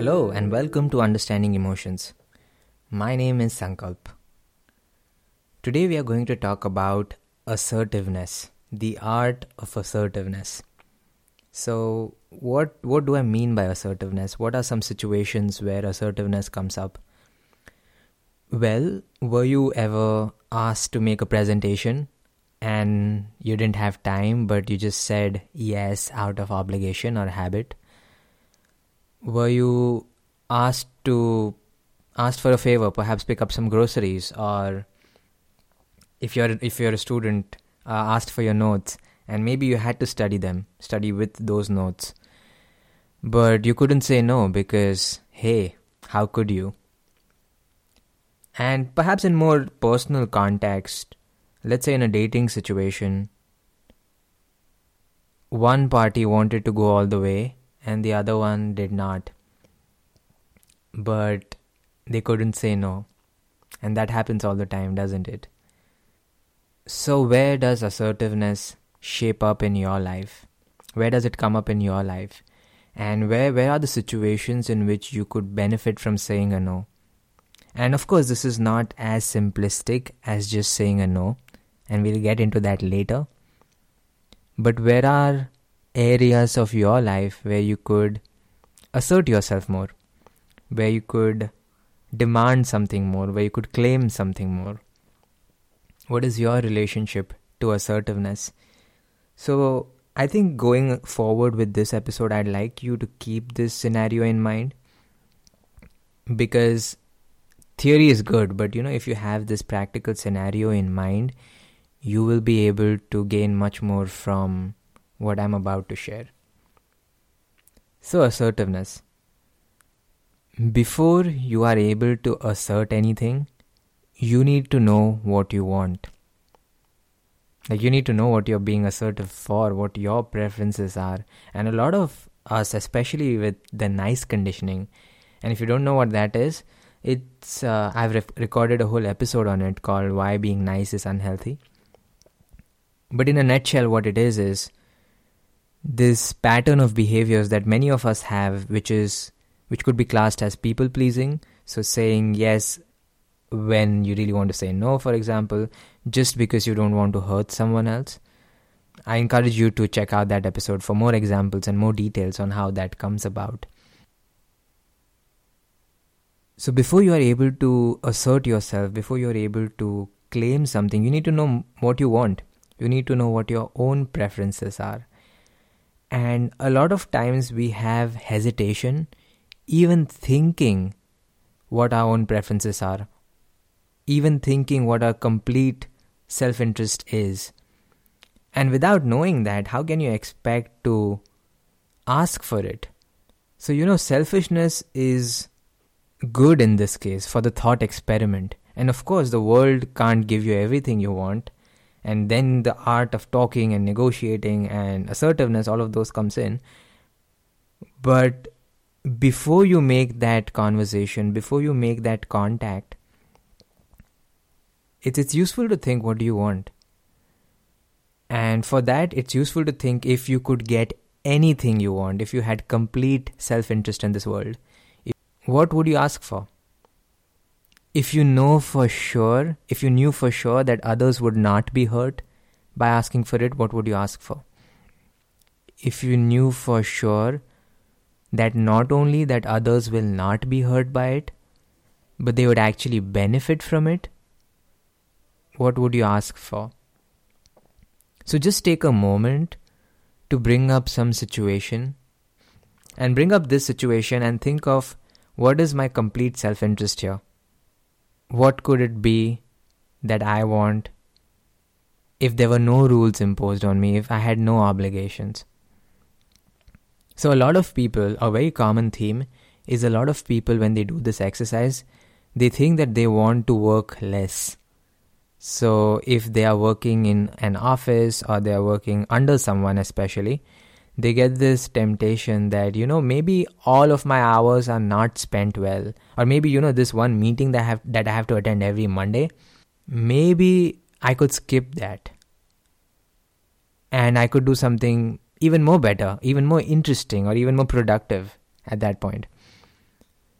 Hello and welcome to Understanding Emotions. My name is Sankalp. Today we are going to talk about assertiveness, the art of assertiveness. So, what what do I mean by assertiveness? What are some situations where assertiveness comes up? Well, were you ever asked to make a presentation and you didn't have time but you just said yes out of obligation or habit? Were you asked to asked for a favor perhaps pick up some groceries or if you're if you're a student uh, asked for your notes and maybe you had to study them study with those notes. But you couldn't say no because hey how could you? And perhaps in more personal context let's say in a dating situation one party wanted to go all the way and the other one did not. But they couldn't say no. And that happens all the time, doesn't it? So, where does assertiveness shape up in your life? Where does it come up in your life? And where, where are the situations in which you could benefit from saying a no? And of course, this is not as simplistic as just saying a no, and we'll get into that later. But where are areas of your life where you could assert yourself more, where you could demand something more, where you could claim something more. What is your relationship to assertiveness? So, I think going forward with this episode, I'd like you to keep this scenario in mind because theory is good, but you know, if you have this practical scenario in mind, you will be able to gain much more from what I'm about to share. So, assertiveness. Before you are able to assert anything, you need to know what you want. Like, you need to know what you're being assertive for, what your preferences are. And a lot of us, especially with the nice conditioning, and if you don't know what that is, it's uh, I've re- recorded a whole episode on it called Why Being Nice is Unhealthy. But in a nutshell, what it is is this pattern of behaviors that many of us have which is which could be classed as people pleasing. So saying yes when you really want to say no for example just because you don't want to hurt someone else. I encourage you to check out that episode for more examples and more details on how that comes about. So before you are able to assert yourself before you are able to claim something you need to know what you want. You need to know what your own preferences are and a lot of times we have hesitation, even thinking what our own preferences are, even thinking what our complete self interest is. And without knowing that, how can you expect to ask for it? So, you know, selfishness is good in this case for the thought experiment. And of course, the world can't give you everything you want and then the art of talking and negotiating and assertiveness all of those comes in. But before you make that conversation before you make that contact it's it's useful to think what do you want? And for that it's useful to think if you could get anything you want if you had complete self interest in this world what would you ask for if you know for sure, if you knew for sure that others would not be hurt by asking for it, what would you ask for? If you knew for sure that not only that others will not be hurt by it, but they would actually benefit from it, what would you ask for? So just take a moment to bring up some situation and bring up this situation and think of what is my complete self interest here? What could it be that I want if there were no rules imposed on me, if I had no obligations? So, a lot of people, a very common theme is a lot of people, when they do this exercise, they think that they want to work less. So, if they are working in an office or they are working under someone, especially, they get this temptation that you know maybe all of my hours are not spent well or maybe you know this one meeting that I have that I have to attend every Monday maybe I could skip that and I could do something even more better even more interesting or even more productive at that point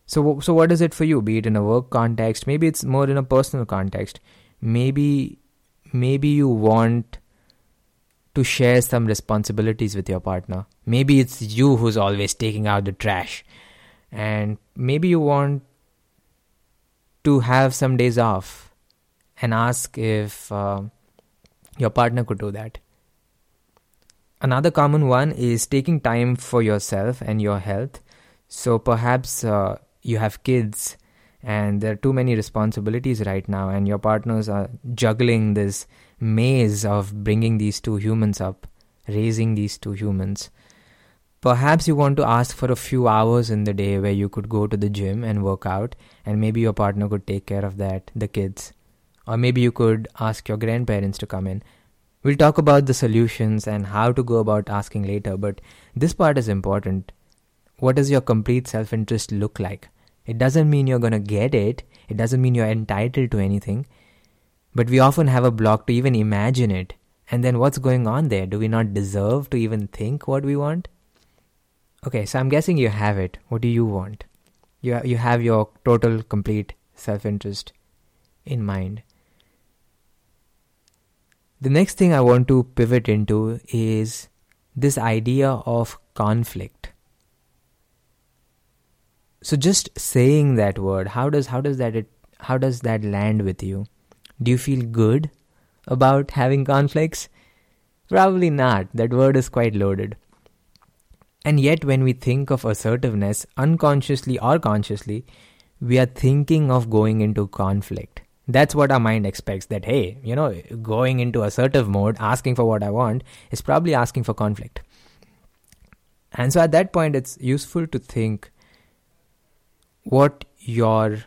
So, so what is it for you? Be it in a work context, maybe it's more in a personal context. Maybe, maybe you want to share some responsibilities with your partner. Maybe it's you who's always taking out the trash, and maybe you want to have some days off and ask if uh, your partner could do that. Another common one is taking time for yourself and your health. So perhaps uh, you have kids and there are too many responsibilities right now and your partners are juggling this maze of bringing these two humans up raising these two humans. Perhaps you want to ask for a few hours in the day where you could go to the gym and work out and maybe your partner could take care of that the kids. Or maybe you could ask your grandparents to come in. We'll talk about the solutions and how to go about asking later but this part is important. What does your complete self interest look like? It doesn't mean you're to get it, it doesn't mean you're entitled to anything, but we often have a block to even imagine it. And then what's going on there? Do we not deserve to even think what we want? Okay, so I'm guessing you have it. What do you want? You, you have your total, complete self interest in mind. The next thing I want to pivot into is this idea of conflict so just saying that word how does how does that it how does that land with you do you feel good about having conflicts? Probably not. That word is quite loaded. And yet when we think of assertiveness unconsciously or consciously we are thinking of going into conflict. That's what our mind expects that hey you know going into assertive mode asking for what i want is probably asking for conflict. And so at that point it's useful to think what your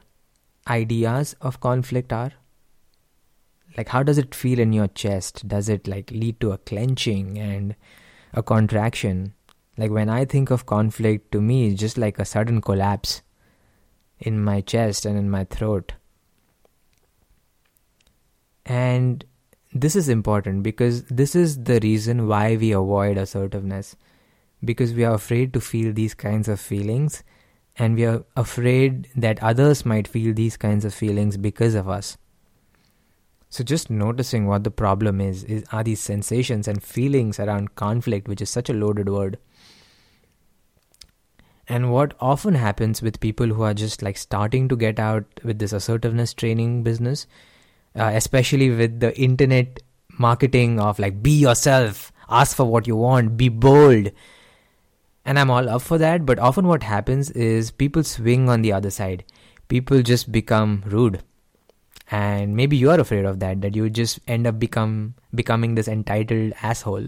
ideas of conflict are like how does it feel in your chest? Does it like lead to a clenching and a contraction? Like when i think of conflict to me it's just like a sudden collapse in my chest and in my throat. And this is important because this is the reason why we avoid assertiveness. Because we are afraid to feel these kinds of feelings and we are afraid that others might feel these kinds of feelings because of us. So, just noticing what the problem is, is are these sensations and feelings around conflict, which is such a loaded word. And what often happens with people who are just like starting to get out with this assertiveness training business, uh, especially with the internet marketing of like be yourself, ask for what you want, be bold, and I'm all up for that. But often, what happens is people swing on the other side. People just become rude, and maybe you are afraid of that. That you just end up become becoming this entitled asshole.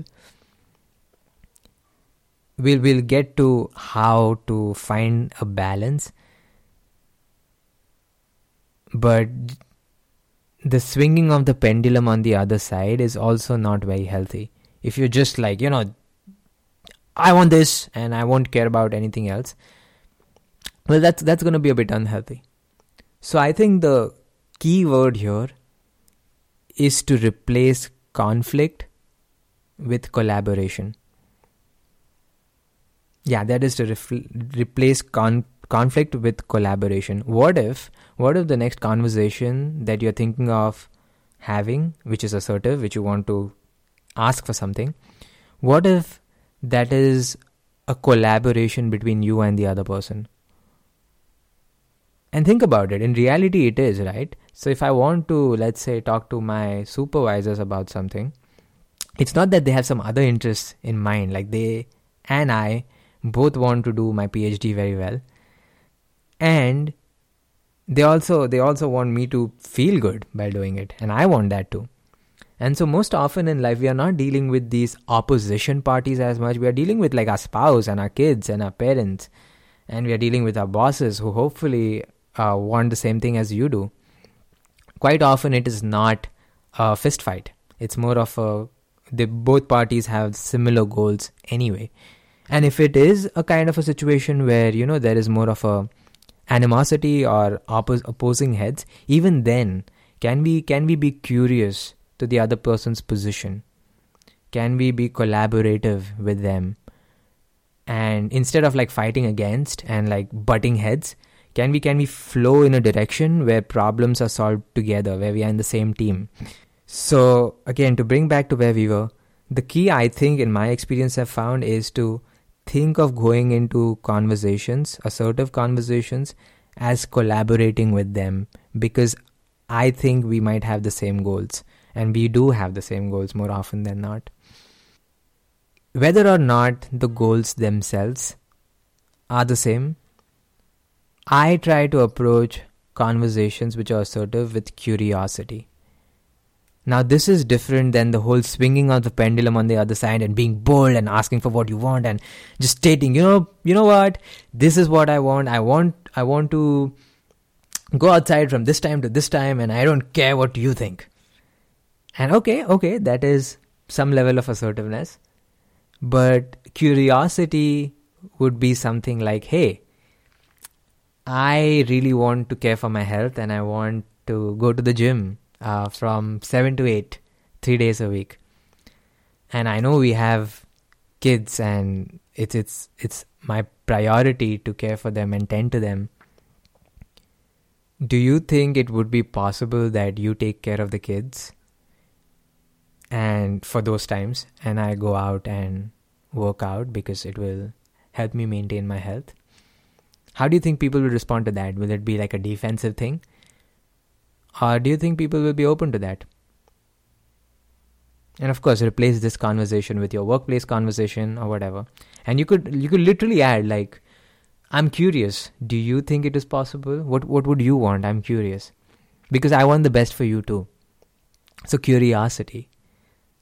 We'll we'll get to how to find a balance, but the swinging of the pendulum on the other side is also not very healthy. If you're just like you know I want this and I won't care about anything else. Well, that's that's going to be a bit unhealthy. So I think the key word here is to replace conflict with collaboration. Yeah, that is to ref- replace con- conflict with collaboration. What if what if the next conversation that you're thinking of having, which is assertive, which you want to ask for something, what if that is a collaboration between you and the other person. And think about it. In reality, it is, right? So, if I want to, let's say, talk to my supervisors about something, it's not that they have some other interests in mind. Like they and I both want to do my PhD very well. And they also they also want me to feel good by doing it and i want that too and so, most often in life, we are not dealing with these opposition parties as much. We are dealing with like our spouse and our kids and our parents. And we are dealing with our bosses who hopefully uh, want the same thing as you do. Quite often, it is not a fist fight. It's more of a both parties have similar goals anyway. And if it is a kind of a situation where you know there is more of a animosity or oppos- opposing heads, even then can we can we be curious to the other person's position? Can we be collaborative with them? And instead of like fighting against and like butting heads, can we can we flow in a direction where problems are solved together where we are in the same team? So again to bring back to where we were the key i think in my experience i've found is to think of going into conversations assertive conversations as collaborating with them. Because i think we might have the same goals and we do have the same goals more often than not. Whether or not the goals themselves are the same I try to approach conversations which are assertive with curiosity. Now, this is different than the whole swinging of the pendulum on the other side and being bold and asking for what you want and just stating, you know, you know what, this is what I want. I want, I want to go outside from this time to this time, and I don't care what you think. And okay, okay, that is some level of assertiveness, but curiosity would be something like, hey, I really want to care for my health and I want to go to the gym uh, from 7 to 8, three days a week. And I know we have kids and it's, it's, it's my priority to care for them and tend to them. Do you think it would be possible that you take care of the kids and for those times and I go out and work out because it will help me maintain my health? How do you think people will respond to that? Will it be like a defensive thing? Or do you think people will be open to that? And of course, replace this conversation with your workplace conversation or whatever. And you could you could literally add like, I'm curious. Do you think it is possible? What what would you want? I'm curious. Because I want the best for you too. So curiosity.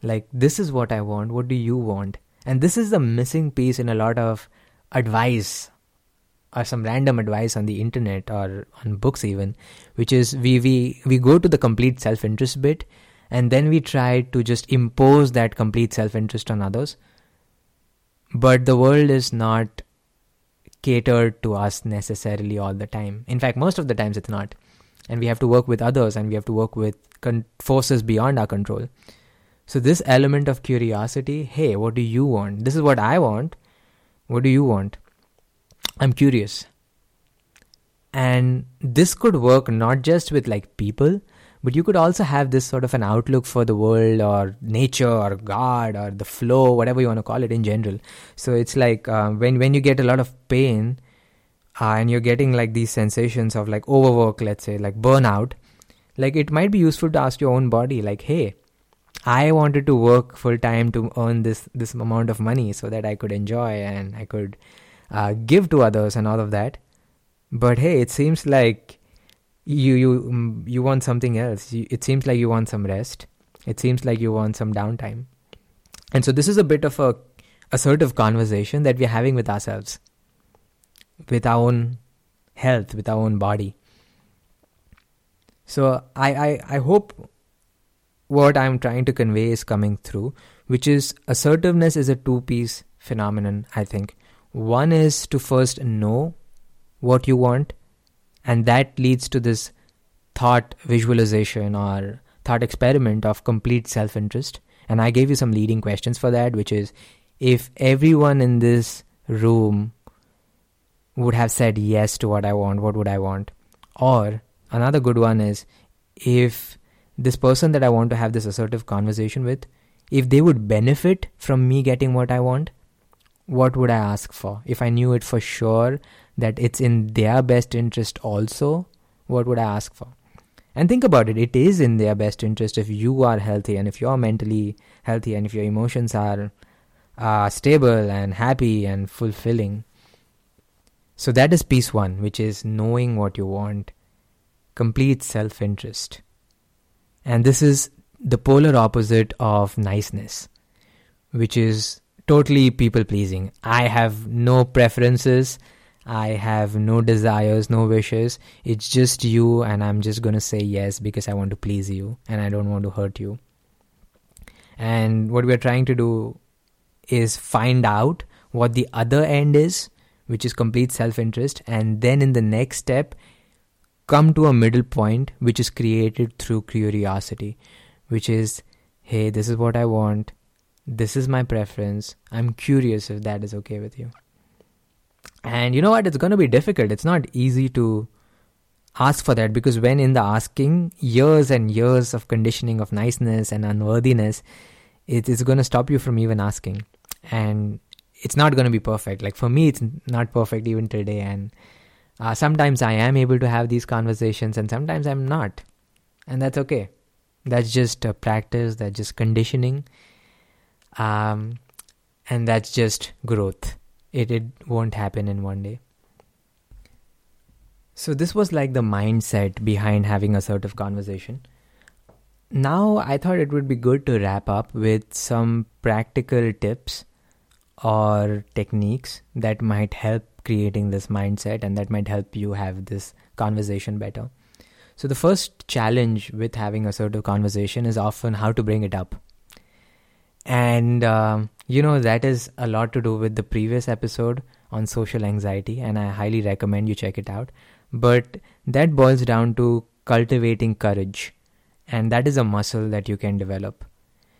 Like this is what I want. What do you want? And this is the missing piece in a lot of advice or some random advice on the internet or on books even which is we we we go to the complete self-interest bit and then we try to just impose that complete self-interest on others. But the world is not catered to us necessarily all the time. In fact most of the times it's not. And we have to work with others and we have to work with con- forces beyond our control. So this element of curiosity hey what do you want? This is what i want. What do you want I'm curious. And this could work not just with like people, but you could also have this sort of an outlook for the world or nature or God or the flow, whatever you want to call it in general. So it's like uh, when when you get a lot of pain uh, and you're getting like these sensations of like overwork, let's say like burnout, like it might be useful to ask your own body, like, hey, I wanted to work full time to earn this this amount of money so that I could enjoy and I could uh, give to others and all of that. But hey it seems like you you mm, you want something else. It seems like you want some rest. It seems like you want some downtime. And so this is a bit of a assertive conversation that we're having with ourselves with our own health with our own body. So I, I i hope what i'm trying to convey is coming through which is assertiveness is a two piece phenomenon i think one is to first know what you want, and that leads to this thought visualization or thought experiment of complete self interest. And I gave you some leading questions for that, which is if everyone in this room would have said yes to what I want, what would I want? Or another good one is if this person that I want to have this assertive conversation with, if they would benefit from me getting what I want, what would I ask for? If I knew it for sure that it's in their best interest also, what would I ask for? And think about it, it is in their best interest if you are healthy and if you're mentally healthy and if your emotions are uh, stable and happy and fulfilling. So that is piece one, which is knowing what you want, complete self interest. And this is the polar opposite of niceness, which is totally people pleasing. I have no preferences. I have no desires, no wishes. It's just you, and I'm just going to say yes because I want to please you and I don't want to hurt you. And what we're trying to do is find out what the other end is, which is complete self interest, and then in the next step, come to a middle point which is created through curiosity, which is, hey, this is what I want this is my preference. I'm curious if that is okay with you. And you know what? It's going to be difficult. It's not easy to ask for that because when in the asking, years and years of conditioning of niceness and unworthiness, it is going to stop you from even asking. And it's not going to be perfect. Like for me, it's not perfect even today. And uh, sometimes I am able to have these conversations, and sometimes I'm not. And that's okay. That's just a practice, that's just conditioning. Um, and that's just growth. It, it won't happen in one day. So, this was like the mindset behind having assertive conversation. Now, I thought it would be good to wrap up with some practical tips or techniques that might help creating this mindset and that might help you have this conversation better. So, the first challenge with having assertive conversation is often how to bring it up. And, uh, you know, that is a lot to do with the previous episode on social anxiety, and I highly recommend you check it out. But that boils down to cultivating courage, and that is a muscle that you can develop.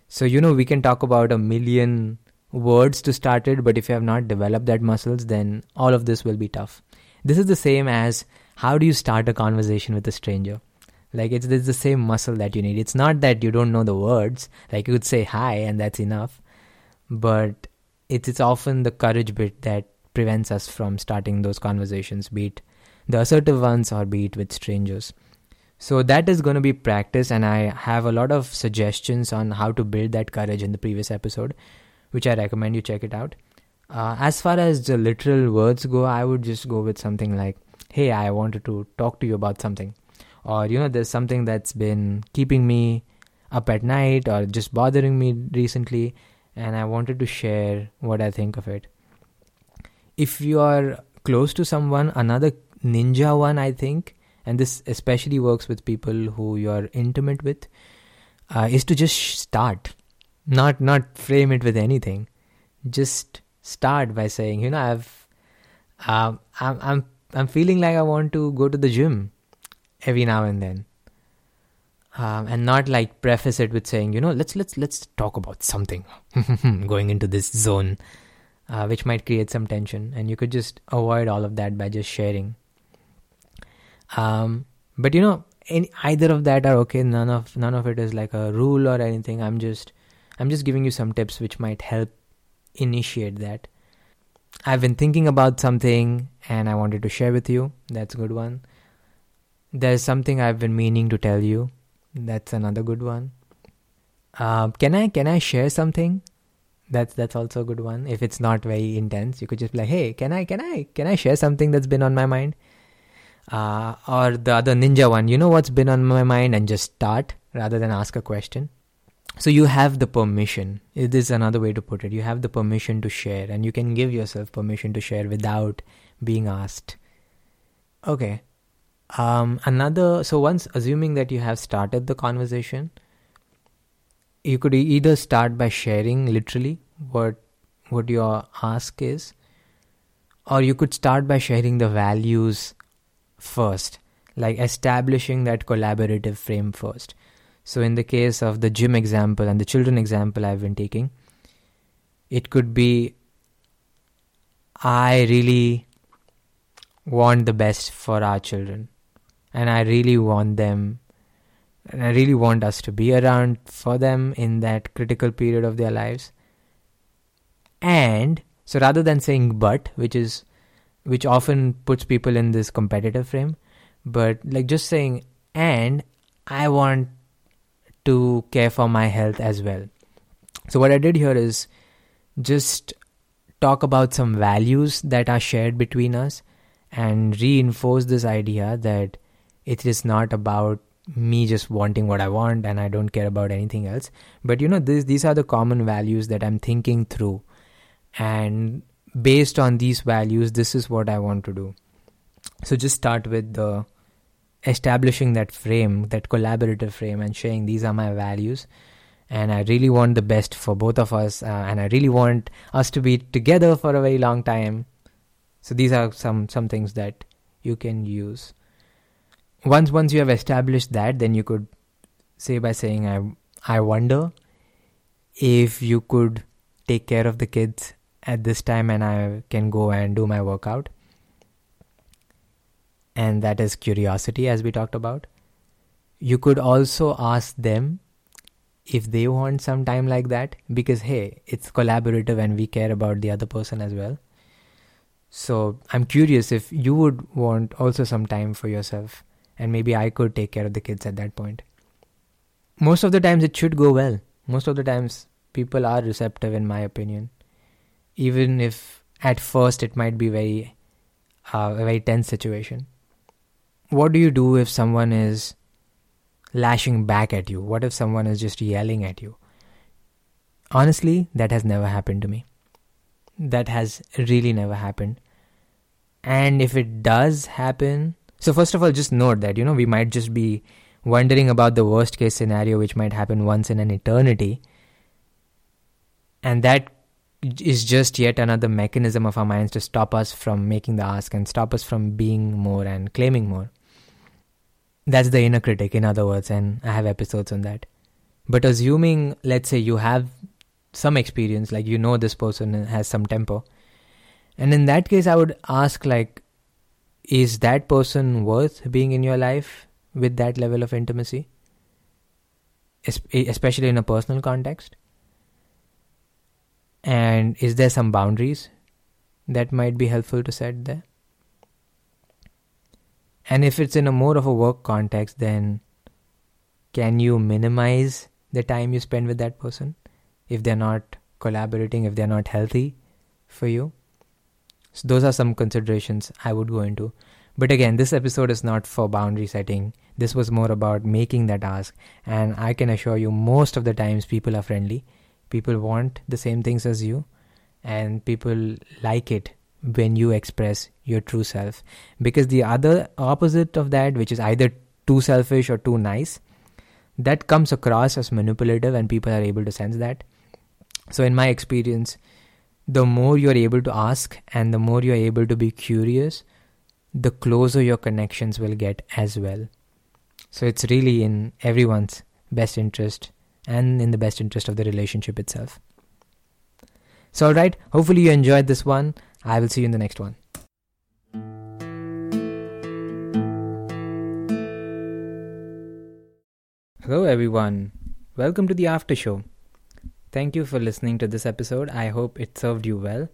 So, you know, we can talk about a million words to start it, but if you have not developed that muscles, then all of this will be tough. This is the same as how do you start a conversation with a stranger? Like it's, it's the same muscle that you need. It's not that you don't know the words. Like you could say hi and that's enough, but it's it's often the courage bit that prevents us from starting those conversations, be it the assertive ones or be it with strangers. So that is going to be practice, and I have a lot of suggestions on how to build that courage in the previous episode which I recommend you check it out. Uh, as far as the literal words go, I would just go with something like, Hey, I wanted to talk to you about something. Or, you know, there's something that's been keeping me up at night or just bothering me recently, and I wanted to share what I think of it. If you are close to someone, another ninja one, I think, and this especially works with people who you are intimate with, uh, is to just start. Not not frame it with anything. Just start by saying you know i've um, i'm i'm i'm feeling like i want to go to the gym every now and then um, and not like preface it with saying you know let's let's let's talk about something going into this zone uh, which might create some tension and you could just avoid all of that by just sharing um, but you know any, either of that are okay none of none of it is like a rule or anything i'm just I'm just giving you some tips which might help initiate that. I've been thinking about something and I wanted to share with you. That's a good one. There's something I've been meaning to tell you. That's another good one. Uh, can I can I share something? That's that's also a good one. If it's not very intense, you could just be like, "Hey, can I can I can I share something that's been on my mind?" Uh, or the other ninja one, you know what's been on my mind, and just start rather than ask a question so you have the permission it is another way to put it you have the permission to share and you can give yourself permission to share without being asked okay um, another so once assuming that you have started the conversation you could either start by sharing literally what what your ask is or you could start by sharing the values first like establishing that collaborative frame first. So, in the case of the gym example and the children example I've been taking, it could be I really want the best for our children, and I really want them, and I really want us to be around for them in that critical period of their lives. And so, rather than saying but, which is which often puts people in this competitive frame, but like just saying and I want to care for my health as well. So, what I did here is just talk about some values that are shared between us and reinforce this idea that it is not about me just wanting what I want and I don't care about anything else. But you know, this, these are the common values that I'm thinking through. And based on these values, this is what I want to do. So just start with the establishing that frame, that collaborative frame, and saying these are my values, and I really want the best for both of us, uh, and I really want us to be together for a very long time. So these are some some things that you can use. Once once you have established that, then you could say by saying I I wonder if you could take care of the kids at this time and I can go and do my workout. And that is curiosity, as we talked about. You could also ask them if they want some time like that because, hey, it's collaborative and we care about the other person as well. So I'm curious if you would want also some time for yourself, and maybe I could take care of the kids at that point. Most of the times it should go well. Most of the times people are receptive, in my opinion, even if at first it might be very uh, a very tense situation. What do you do if someone is lashing back at you? What if someone is just yelling at you? Honestly, that has never happened to me. That has really never happened. And if it does happen, so first of all, just note that, you know, we might just be wondering about the worst case scenario which might happen once in an eternity. And that is just yet another mechanism of our minds to stop us from making the ask and stop us from being more and claiming more. That's the inner critic, in other words, and I have episodes on that. But assuming, let's say, you have some experience, like you know this person has some temper, and in that case, I would ask, like, is that person worth being in your life with that level of intimacy? Especially in a personal context? And is there some boundaries that might be helpful to set there? And if it's in a more of a work context, then can you minimize the time you spend with that person if they're not collaborating, if they're not healthy for you? So those are some considerations I would go into. But again, this episode is not for boundary setting. This was more about making that ask. And I can assure you, most of the times people are friendly. People want the same things as you. And people like it when you express your true self. Because the other opposite of that, which is either too selfish or too nice, that comes across as manipulative and people are able to sense that. So, in my experience, the more you're able to ask and the more you're able to be curious, the closer your connections will get as well. So it's really in everyone's best interest and in the best interest of the relationship itself. So, alright, hopefully you enjoyed this one. I will see you in the next one. Hello, everyone. Welcome to the after show. Thank you for listening to this episode. I hope it served you well.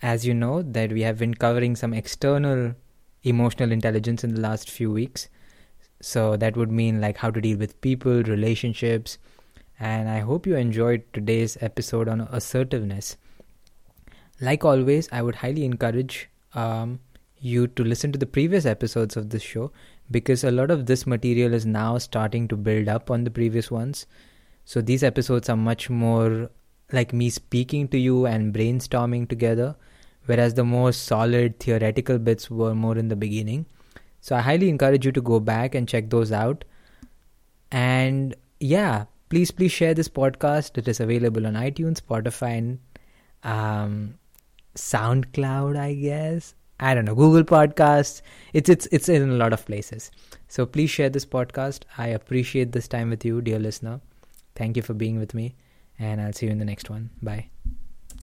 As you know, that we have been covering some external emotional intelligence in the last few weeks. So that would mean like how to deal with people, relationships, and I hope you enjoyed today's episode on assertiveness. Like always, I would highly encourage um, you to listen to the previous episodes of this show because a lot of this material is now starting to build up on the previous ones. So these episodes are much more like me speaking to you and brainstorming together, whereas the more solid theoretical bits were more in the beginning. So I highly encourage you to go back and check those out. And yeah, please please share this podcast. It is available on iTunes, Spotify, and um, SoundCloud, I guess. I don't know, Google Podcasts. It's it's it's in a lot of places. So please share this podcast. I appreciate this time with you, dear listener. Thank you for being with me, and I'll see you in the next one. Bye.